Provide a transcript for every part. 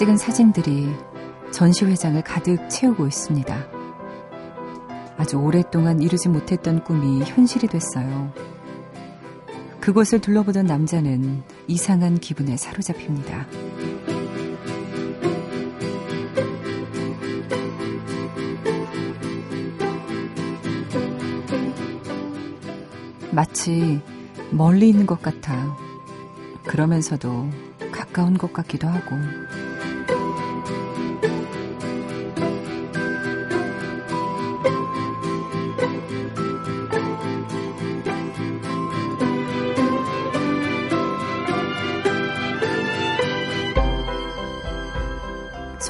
찍은 사진들이 전시회장을 가득 채우고 있습니다. 아주 오랫동안 이루지 못했던 꿈이 현실이 됐어요. 그곳을 둘러보던 남자는 이상한 기분에 사로잡힙니다. 마치 멀리 있는 것 같아. 그러면서도 가까운 것 같기도 하고.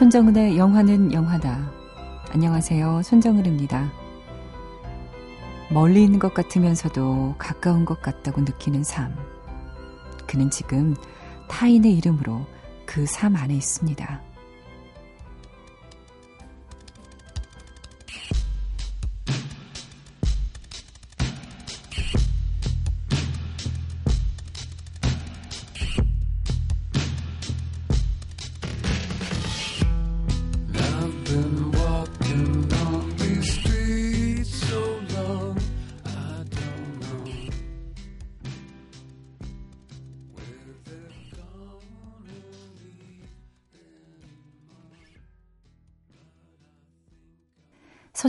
손정은의 영화는 영화다. 안녕하세요. 손정은입니다. 멀리 있는 것 같으면서도 가까운 것 같다고 느끼는 삶. 그는 지금 타인의 이름으로 그 삶 안에 있습니다.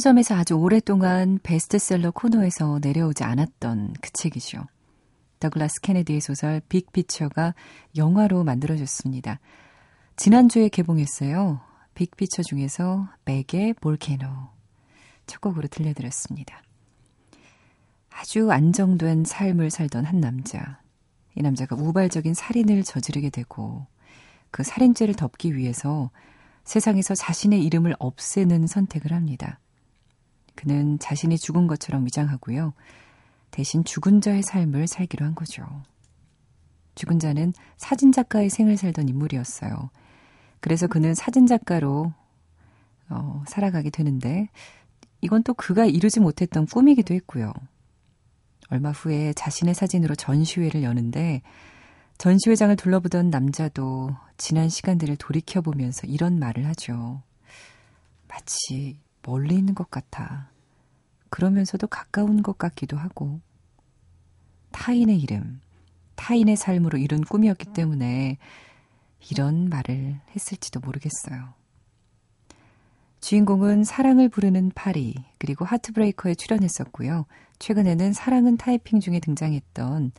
서점에서 아주 오랫동안 베스트셀러 코너에서 내려오지 않았던 그 책이죠. 더글라스 케네디의 소설 빅피처가 영화로 만들어졌습니다. 지난주에 개봉했어요. 빅피처 중에서 맥의 볼케노 첫 곡으로 들려드렸습니다. 아주 안정된 삶을 살던 한 남자. 이 남자가 우발적인 살인을 저지르게 되고 그 살인죄를 덮기 위해서 세상에서 자신의 이름을 없애는 선택을 합니다. 그는 자신이 죽은 것처럼 위장하고요. 대신 죽은 자의 삶을 살기로 한 거죠. 죽은 자는 사진작가의 생을 살던 인물이었어요. 그래서 그는 사진작가로 어, 살아가게 되는데 이건 또 그가 이루지 못했던 꿈이기도 했고요. 얼마 후에 자신의 사진으로 전시회를 여는데 전시회장을 둘러보던 남자도 지난 시간들을 돌이켜보면서 이런 말을 하죠. 마치 멀리 있는 것 같아. 그러면서도 가까운 것 같기도 하고. 타인의 이름, 타인의 삶으로 이룬 꿈이었기 때문에 이런 말을 했을지도 모르겠어요. 주인공은 사랑을 부르는 파리, 그리고 하트브레이커에 출연했었고요. 최근에는 사랑은 타이핑 중에 등장했던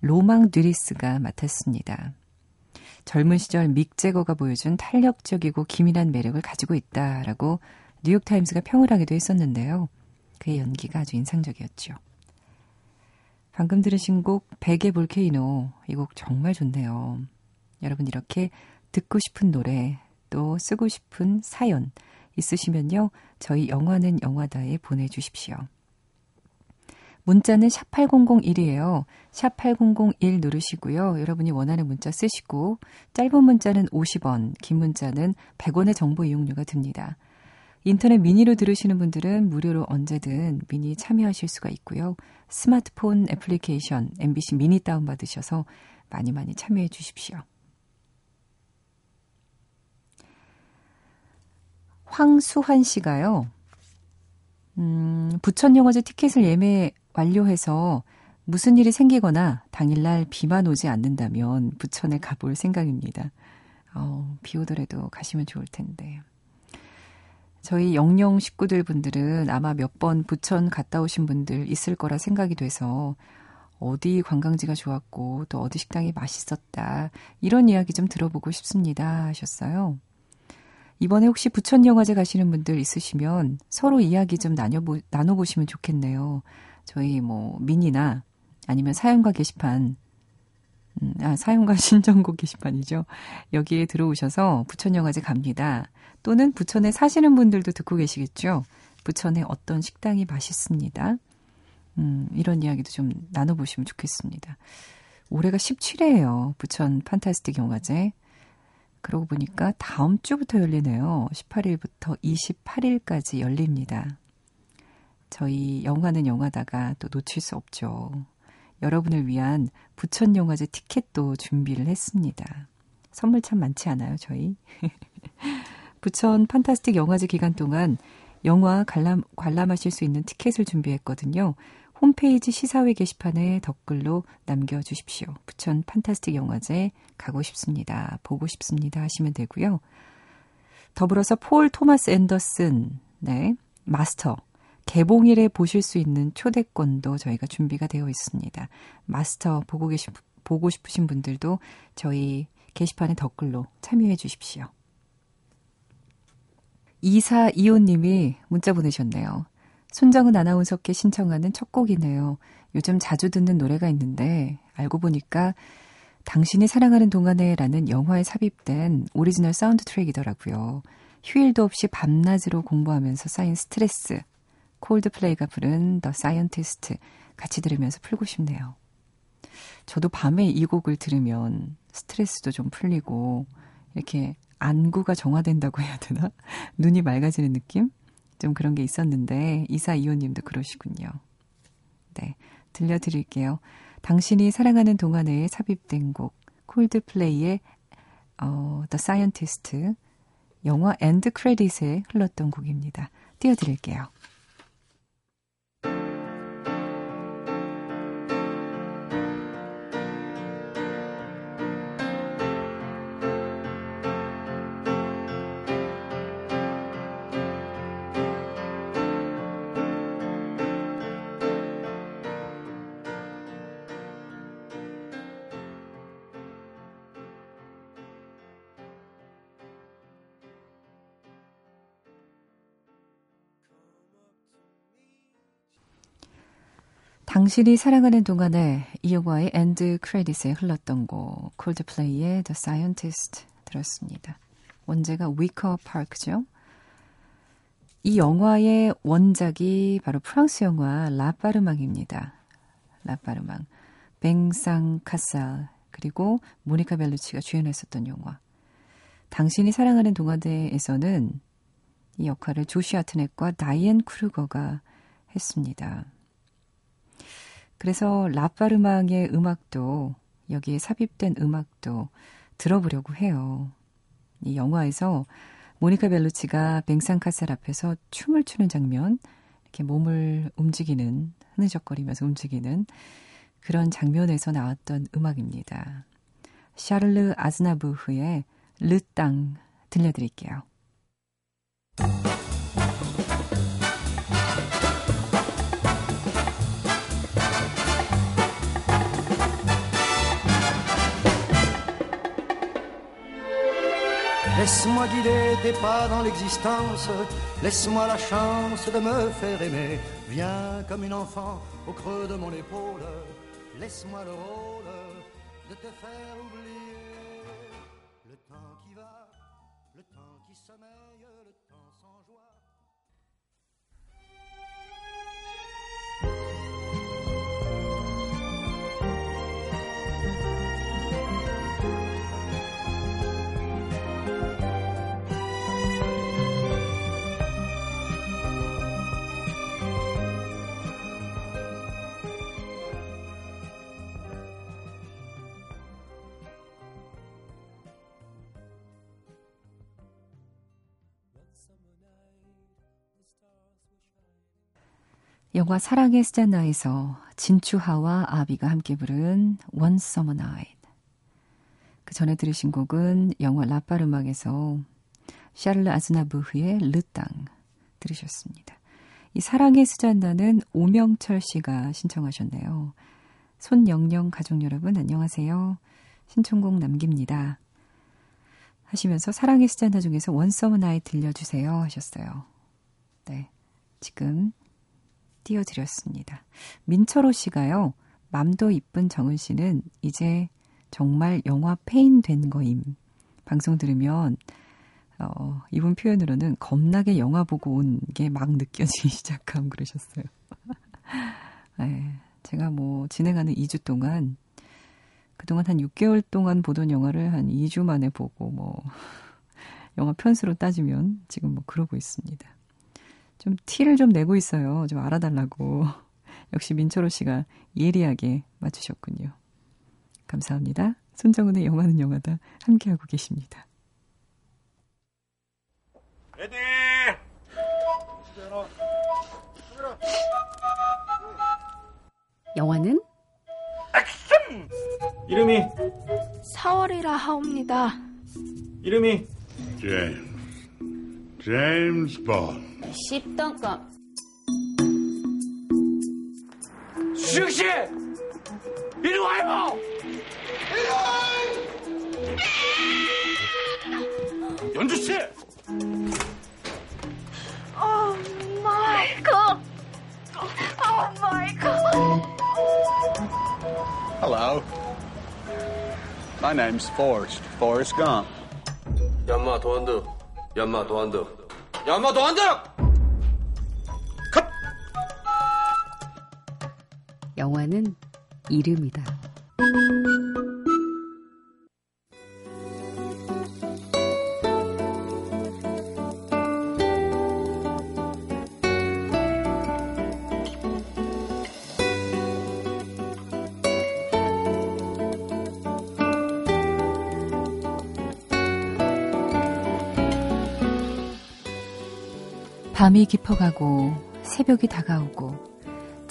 로망 드리스가 맡았습니다. 젊은 시절 믹 제거가 보여준 탄력적이고 기민한 매력을 가지고 있다라고 뉴욕타임스가 평을 하기도 했었는데요. 그의 연기가 아주 인상적이었죠. 방금 들으신 곡 베개 볼케이노 이 곡 정말 좋네요. 여러분 이렇게 듣고 싶은 노래 또 쓰고 싶은 사연 있으시면요. 저희 영화는 영화다에 보내주십시오. 문자는 샵 8001이에요. 샵 8001 누르시고요. 여러분이 원하는 문자 쓰시고 짧은 문자는 50원, 긴 문자는 100원의 정보 이용료가 듭니다. 인터넷 미니로 들으시는 분들은 무료로 언제든 미니 참여하실 수가 있고요. 스마트폰 애플리케이션 MBC 미니 다운받으셔서 많이 많이 참여해 주십시오. 황수환 씨가요. 음, 부천 영화제 티켓을 예매 완료해서 무슨 일이 생기거나 당일날 비만 오지 않는다면 부천에 가볼 생각입니다. 어, 비 오더라도 가시면 좋을 텐데. 저희 영영 식구들 분들은 아마 몇 번 부천 갔다 오신 분들 있을 거라 생각이 돼서 어디 관광지가 좋았고 또 어디 식당이 맛있었다 이런 이야기 좀 들어보고 싶습니다 하셨어요. 이번에 혹시 부천 영화제 가시는 분들 있으시면 서로 이야기 좀 나눠보, 나눠보시면 좋겠네요. 저희 뭐 미니나 아니면 사연과 게시판 음, 아, 사연과 신청곡 게시판이죠. 여기에 들어오셔서 부천영화제 갑니다. 또는 부천에 사시는 분들도 듣고 계시겠죠. 부천에 어떤 식당이 맛있습니다. 음, 이런 이야기도 좀 나눠보시면 좋겠습니다. 올해가 17회예요. 부천 판타스틱 영화제. 그러고 보니까 다음 주부터 열리네요. 18일부터 28일까지 열립니다. 저희 영화는 영화다가 또 놓칠 수 없죠. 여러분을 위한 부천 영화제 티켓도 준비를 했습니다. 선물 참 많지 않아요, 저희? 부천 판타스틱 영화제 기간 동안 영화 관람, 관람하실 수 있는 티켓을 준비했거든요. 홈페이지 시사회 게시판에 댓글로 남겨주십시오. 부천 판타스틱 영화제 가고 싶습니다. 보고 싶습니다. 하시면 되고요. 더불어서 폴 토마스 앤더슨, 네, 마스터, 개봉일에 보실 수 있는 초대권도 저희가 준비가 되어 있습니다. 마스터 보고 계시, 보고 싶으신 분들도 저희 게시판에 댓글로 참여해 주십시오. 이사 이호님이 문자 보내셨네요. 손정은 아나운서께 신청하는 첫 곡이네요. 요즘 자주 듣는 노래가 있는데 알고 보니까 당신이 사랑하는 동안에라는 영화에 삽입된 오리지널 사운드 트랙이더라고요. 휴일도 없이 밤낮으로 공부하면서 쌓인 스트레스. 콜드플레이가 부른 The Scientist 같이 들으면서 풀고 싶네요. 저도 밤에 이 곡을 들으면 스트레스도 좀 풀리고 이렇게 안구가 정화된다고 해야 되나? 눈이 맑아지는 느낌? 좀 그런 게 있었는데 이사 이호님도 그러시군요. 네, 들려드릴게요. 당신이 사랑하는 동안에 삽입된 곡 콜드플레이의 어, The Scientist 영화 end credit에 흘렀던 곡입니다. 띄워드릴게요. 당신이 사랑하는 동안에 이 영화의 end credit에 흘렀던 곡 콜드플레이의 The Scientist 들었습니다. 원제가 Wicker Park죠. 이 영화의 원작이 바로 프랑스 영화 L'Appartement입니다. L'Appartement. 뱅상 카살 그리고 모니카 벨루치가 주연했었던 영화. 당신이 사랑하는 동안에에서는 이 역할을 조시 하트넷과 다이앤 크루거가 했습니다. 그래서 라파르망의 음악도 여기에 삽입된 음악도 들어보려고 해요. 이 영화에서 모니카 벨루치가 뱅상카셀 앞에서 춤을 추는 장면, 이렇게 몸을 움직이는, 흐느적거리면서 움직이는 그런 장면에서 나왔던 음악입니다. 샤를르 아즈나부흐의 르땅 들려드릴게요. Laisse-moi guider tes pas dans l'existence, laisse-moi la chance de me faire aimer. Viens comme une enfant au creux de mon épaule, laisse-moi le rôle de te faire oublier 영화 사랑의 스잔나에서 진추하와 아비가 함께 부른 One Summer Night. 그 전에 들으신 곡은 영화 라파르막에서 샤를르 아즈나부흐의 르땅 들으셨습니다. 이 사랑의 스잔나는 오명철 씨가 신청하셨네요. 손영영 가족 여러분 안녕하세요. 신청곡 남깁니다. 하시면서 사랑의 스잔나 중에서 원서머 나이 들려주세요 하셨어요. 네. 지금 띄워드렸습니다. 민철호 씨가요. 맘도 이쁜 정은 씨는 이제 정말 영화 폐인 된 거임. 방송 들으면 어, 이분 표현으로는 겁나게 영화 보고 온 게 막 느껴지기 시작함 그러셨어요. 네, 제가 뭐 진행하는 2주 동안 그동안 한 6개월 동안 보던 영화를 한 2주 만에 보고 뭐 영화 편수로 따지면 지금 뭐 그러고 있습니다. 좀 티를 좀 내고 있어요. 좀 알아달라고. 역시 민철호 씨가 예리하게 맞추셨군요. 감사합니다. 손정은의 영화는 영화다 함께하고 계십니다. Ready! 영화는 액션! 이름이 4월이라 하옵니다. 이름이 제임스. 제임스 본. 10던 껌. 수정 씨! 이리 와요! 연주 씨! 오 마이클! 오 마이클! Hello. My name's Forrest. Forrest Gump. 연마 도안득 연마 도안득 연마 도안득 영화는 이름이다. 밤이 깊어가고 새벽이 다가오고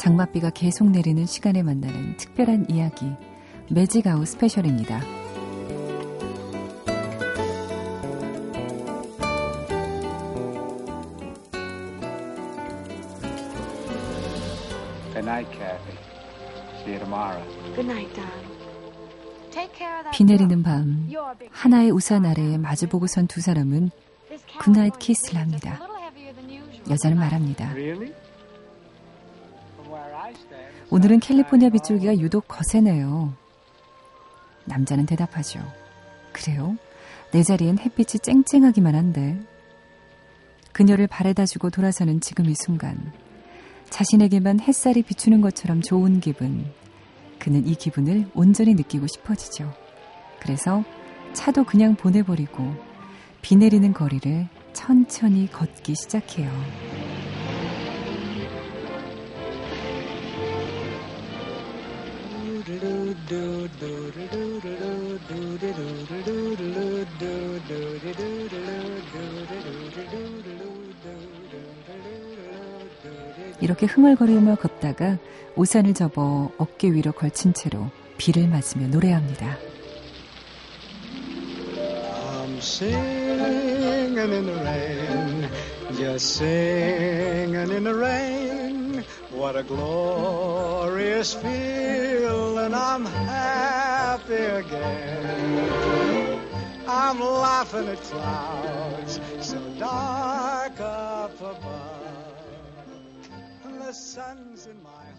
장맛비가 계속 내리는 시간에 만나는 특별한 이야기 매직아웃 스페셜입니다. Good night, Kathy. See you tomorrow. Good night, darling. Take care of that. 비 내리는 밤 하나의 우산 아래에 마주보고 선 두 사람은 good night 키스를 합니다. 여자는 말합니다. 오늘은 캘리포니아 빗줄기가 유독 거세네요. 남자는 대답하죠. 그래요? 내 자리엔 햇빛이 쨍쨍하기만 한데. 그녀를 바래다 주고 돌아서는 지금 이 순간. 자신에게만 햇살이 비추는 것처럼 좋은 기분. 그는 이 기분을 온전히 느끼고 싶어지죠. 그래서 차도 그냥 보내버리고 비 내리는 거리를 천천히 걷기 시작해요. 이렇게 흥얼거리며 걷다가 우산을 접어 어깨 위로 걸친 채로 비를 맞으며 노래합니다. I'm singing in the rain, just singing in the rain. What a glorious feeling, I'm happy again. I'm laughing at clouds so dark up above. The sun's in my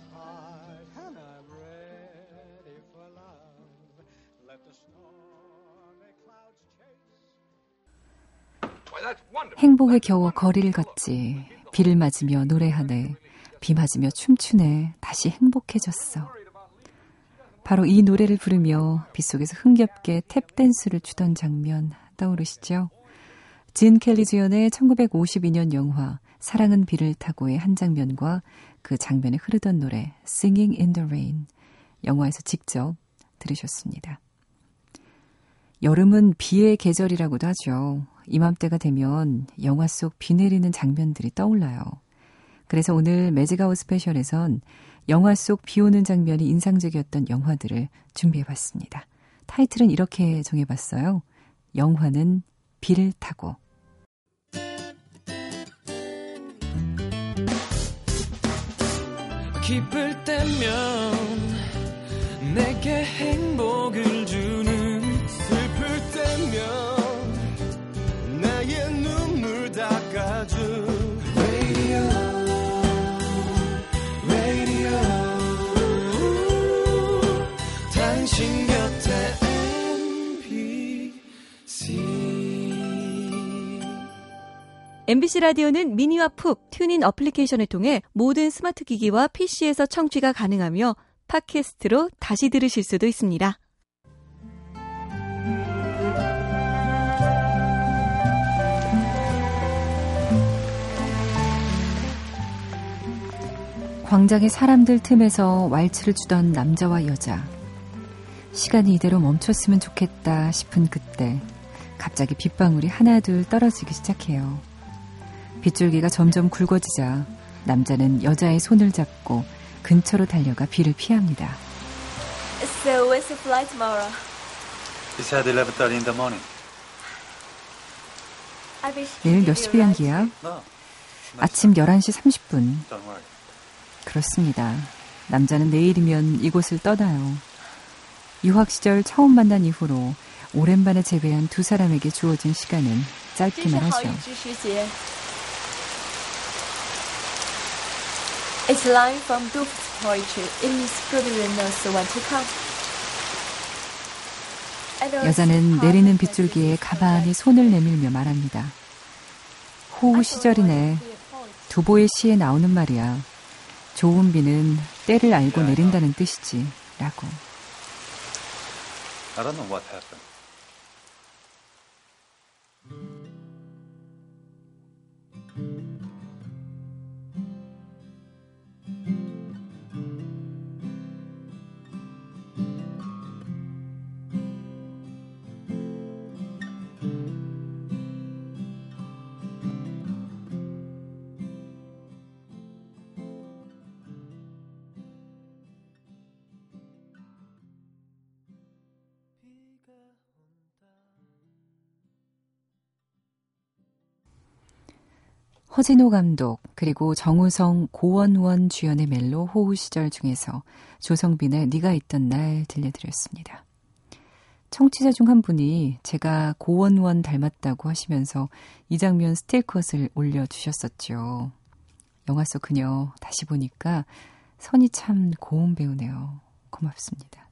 행복에 겨워 거리를 걷지. 비를 맞으며 노래하네. 비 맞으며 춤추네. 다시 행복해졌어. 바로 이 노래를 부르며 빗속에서 흥겹게 탭댄스를 추던 장면 떠오르시죠? 진 켈리 주연의 1952년 영화 사랑은 비를 타고의 한 장면과 그 장면에 흐르던 노래 Singing in the Rain 영화에서 직접 들으셨습니다. 여름은 비의 계절이라고도 하죠. 이맘때가 되면 영화 속 비 내리는 장면들이 떠올라요. 그래서 오늘 매직아워 스페셜에선 영화 속 비 오는 장면이 인상적이었던 영화들을 준비해봤습니다. 타이틀은 이렇게 정해봤어요. 영화는 비를 타고. 기쁠 때면 MBC 라디오는 미니와 푹 튠인 어플리케이션을 통해 모든 스마트 기기와 PC에서 청취가 가능하며 팟캐스트로 다시 들으실 수도 있습니다. 광장의 사람들 틈에서 왈츠를 추던 남자와 여자. 시간이 이대로 멈췄으면 좋겠다 싶은 그때 갑자기 빗방울이 하나둘 떨어지기 시작해요. 빗줄기가 점점 굵어지자 남자는 여자의 손을 잡고 근처로 달려가 비를 피합니다. So when's the flight tomorrow? It's at 11.30 in the morning. I wish 내일 몇 시 비행기야? 아침 11시 30분. don't worry. 그렇습니다. 남자는 내일이면 이곳을 떠나요. 유학 시절 처음 만난 이후로 오랜만에 재배한 두 사람에게 주어진 시간은 짧기만 하죠. It's line from d u f t poetry. It is good winners want to come. 여자는 내리는 빗줄기에 가만히 손을 내밀며 말합니다. 호우 시절이네. 두보의 시에 나오는 말이야. 좋은 비는 때를 알고 내린다는 뜻이지. 라고. I don't know what happened. 허진호 감독 그리고 정우성 고원원 주연의 멜로 호우 시절 중에서 조성빈의 네가 있던 날 들려드렸습니다. 청취자 중 한 분이 제가 고원원 닮았다고 하시면서 이 장면 스틸컷을 올려주셨었죠. 영화 속 그녀 다시 보니까 선이 참 고운 배우네요. 고맙습니다.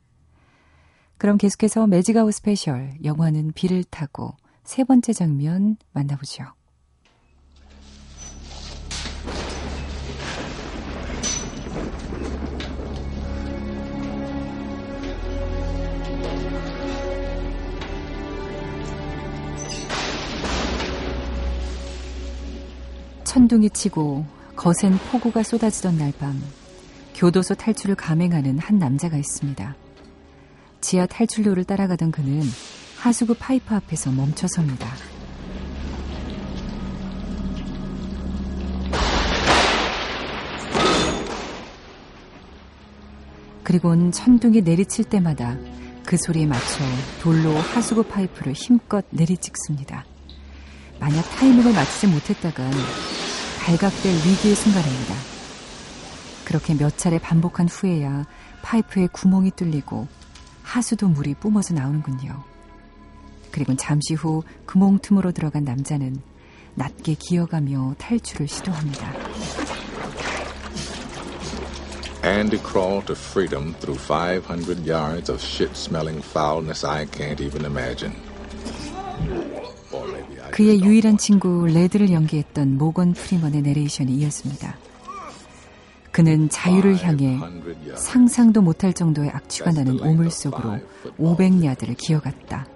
그럼 계속해서 매직 아워 스페셜 영화는 비를 타고 세 번째 장면 만나보죠. 천둥이 치고 거센 폭우가 쏟아지던 날 밤, 교도소 탈출을 감행하는 한 남자가 있습니다. 지하 탈출로를 따라가던 그는 하수구 파이프 앞에서 멈춰섭니다. 그리곤 천둥이 내리칠 때마다 그 소리에 맞춰 돌로 하수구 파이프를 힘껏 내리찍습니다. 만약 타이밍을 맞추지 못했다간 발각될 위기의 순간입니다. 그렇게 몇 차례 반복한 후에야 파이프에 구멍이 뚫리고 하수도 물이 뿜어져 나오는군요. 그리고 잠시 후 구멍 틈으로 들어간 남자는 낮게 기어가며 탈출을 시도합니다. Andy crawled to freedom through 500 yards of shit smelling foulness I can't even imagine. Or maybe 그의 유일한 친구 레드를 연기했던 모건 프리먼의 내레이션이 이었습니다. 그는 자유를 향해 상상도 못할 정도의 악취가 나는 오물 속으로 500야드를 기어갔다.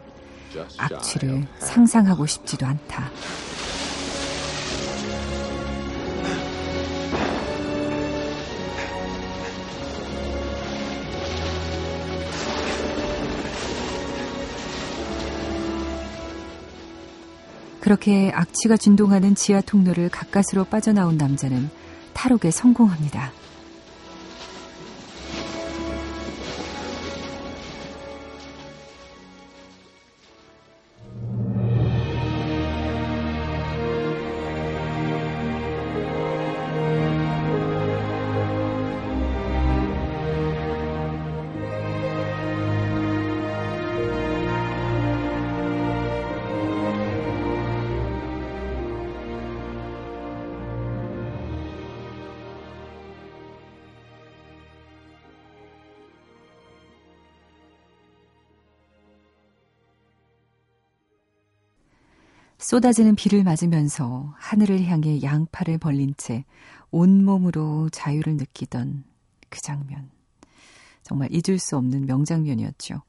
악취를 상상하고 싶지도 않다. 그렇게 악취가 진동하는 지하 통로를 가까스로 빠져나온 남자는 탈옥에 성공합니다. 쏟아지는 비를 맞으면서 하늘을 향해 양팔을 벌린 채 온몸으로 자유를 느끼던 그 장면. 정말 잊을 수 없는 명장면이었죠.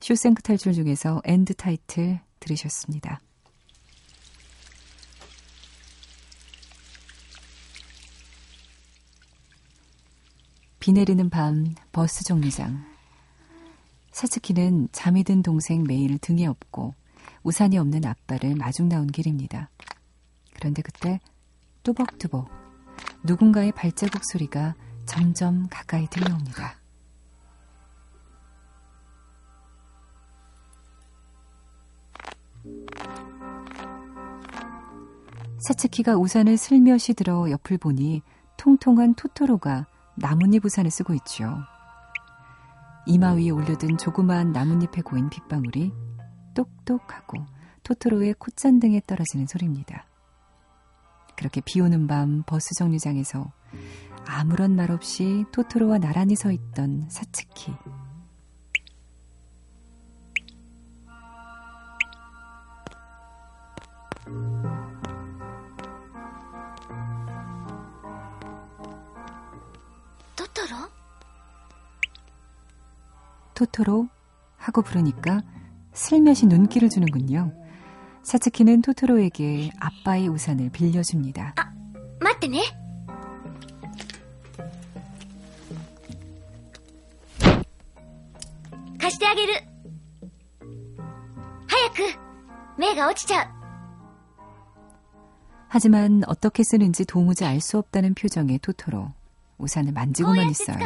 쇼생크 탈출 중에서 End Title 들으셨습니다. 비 내리는 밤 버스 정류장. 사츠키는 잠이 든 동생 매일 등에 업고 우산이 없는 아빠를 마중 나온 길입니다. 그런데 그때 뚜벅뚜벅 누군가의 발자국 소리가 점점 가까이 들려옵니다. 사츠키가 우산을 슬며시 들어 옆을 보니 통통한 토토로가 나뭇잎 우산을 쓰고 있죠. 이마 위에 올려둔 조그마한 나뭇잎에 고인 빗방울이 똑똑하고 토토로의 콧잔 등에 떨어지는 소리입니다. 그렇게 비 오는 밤 버스 정류장에서 아무런 말 없이 토토로와 나란히 서 있던 사츠키. 토토로? 토토로 하고 부르니까 슬며시 눈길을 주는군요. 사츠키는 토토로에게 아빠의 우산을 빌려줍니다. 아, 맞대네. 가시아게르 하야쿠. 매가 어치자. 하지만 어떻게 쓰는지 도무지 알 수 없다는 표정의 토토로 우산을 만지고만 있어요.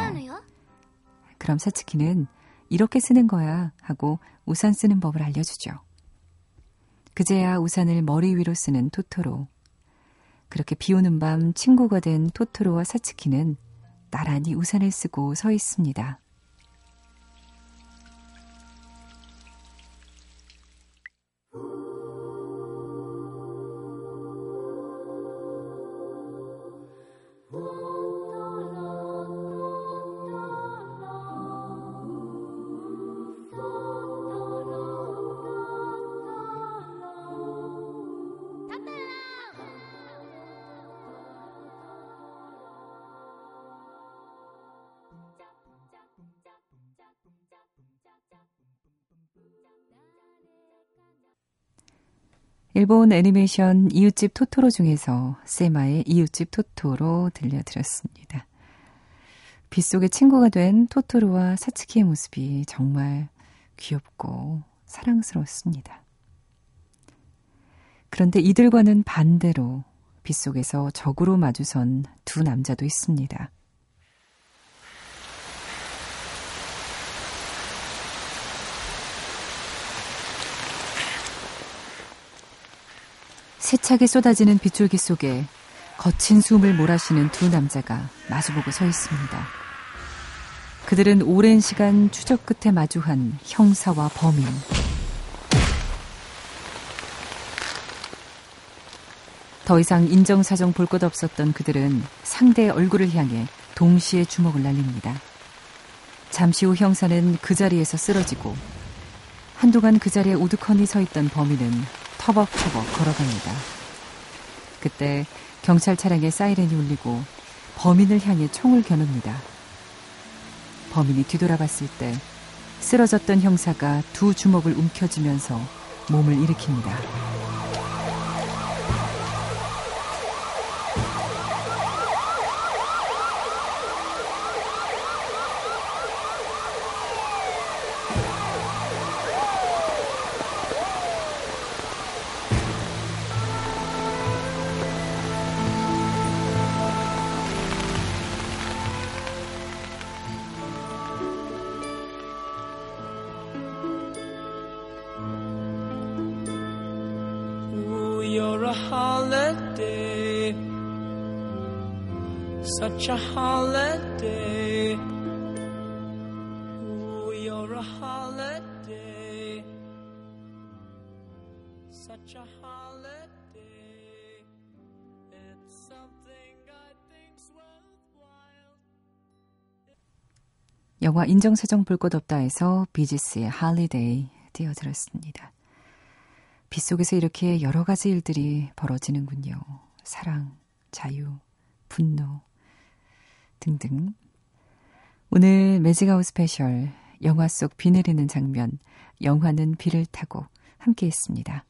그럼 사츠키는 이렇게 쓰는 거야 하고 우산 쓰는 법을 알려주죠. 그제야 우산을 머리 위로 쓰는 토토로. 그렇게 비 오는 밤 친구가 된 토토로와 사츠키는 나란히 우산을 쓰고 서 있습니다. 일본 애니메이션 이웃집 토토로 중에서 세마의 이웃집 토토로 들려드렸습니다. 빗속의 친구가 된 토토로와 사츠키의 모습이 정말 귀엽고 사랑스러웠습니다. 그런데 이들과는 반대로 빗속에서 적으로 마주선 두 남자도 있습니다. 세차게 쏟아지는 빗줄기 속에 거친 숨을 몰아쉬는 두 남자가 마주보고 서 있습니다. 그들은 오랜 시간 추적 끝에 마주한 형사와 범인. 더 이상 인정사정 볼 것 없었던 그들은 상대의 얼굴을 향해 동시에 주먹을 날립니다. 잠시 후 형사는 그 자리에서 쓰러지고 한동안 그 자리에 우두커니 서 있던 범인은 터벅터벅 걸어갑니다. 그때 경찰 차량의 사이렌이 울리고 범인을 향해 총을 겨눕니다. 범인이 뒤돌아봤을 때 쓰러졌던 형사가 두 주먹을 움켜쥐면서 몸을 일으킵니다. Such a holiday. Ooh, you're a holiday, such a holiday. It's something I think's worthwhile. 영화 인정사정 볼 것 없다에서 비지스의 Holiday 띄워드렸습니다. 빗속에서 이렇게 여러 가지 일들이 벌어지는군요. 사랑, 자유, 분노 등등. 오늘 매직아웃 스페셜 영화 속 비 내리는 장면 영화는 비를 타고 함께 했습니다.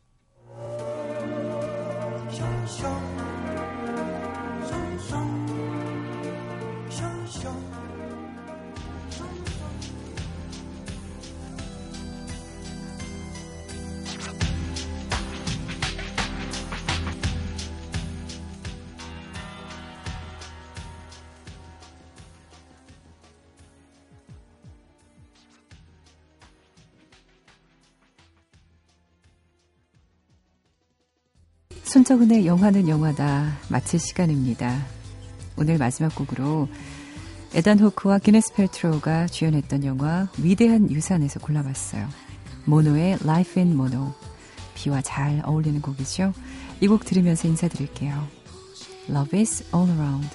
손정은의 영화는 영화다 마칠 시간입니다. 오늘 마지막 곡으로 에단 호크와 기네스 펠트로가 주연했던 영화 위대한 유산에서 골라봤어요. 모노의 Life in Mono. 비와 잘 어울리는 곡이죠. 이 곡 들으면서 인사드릴게요. Love is all around.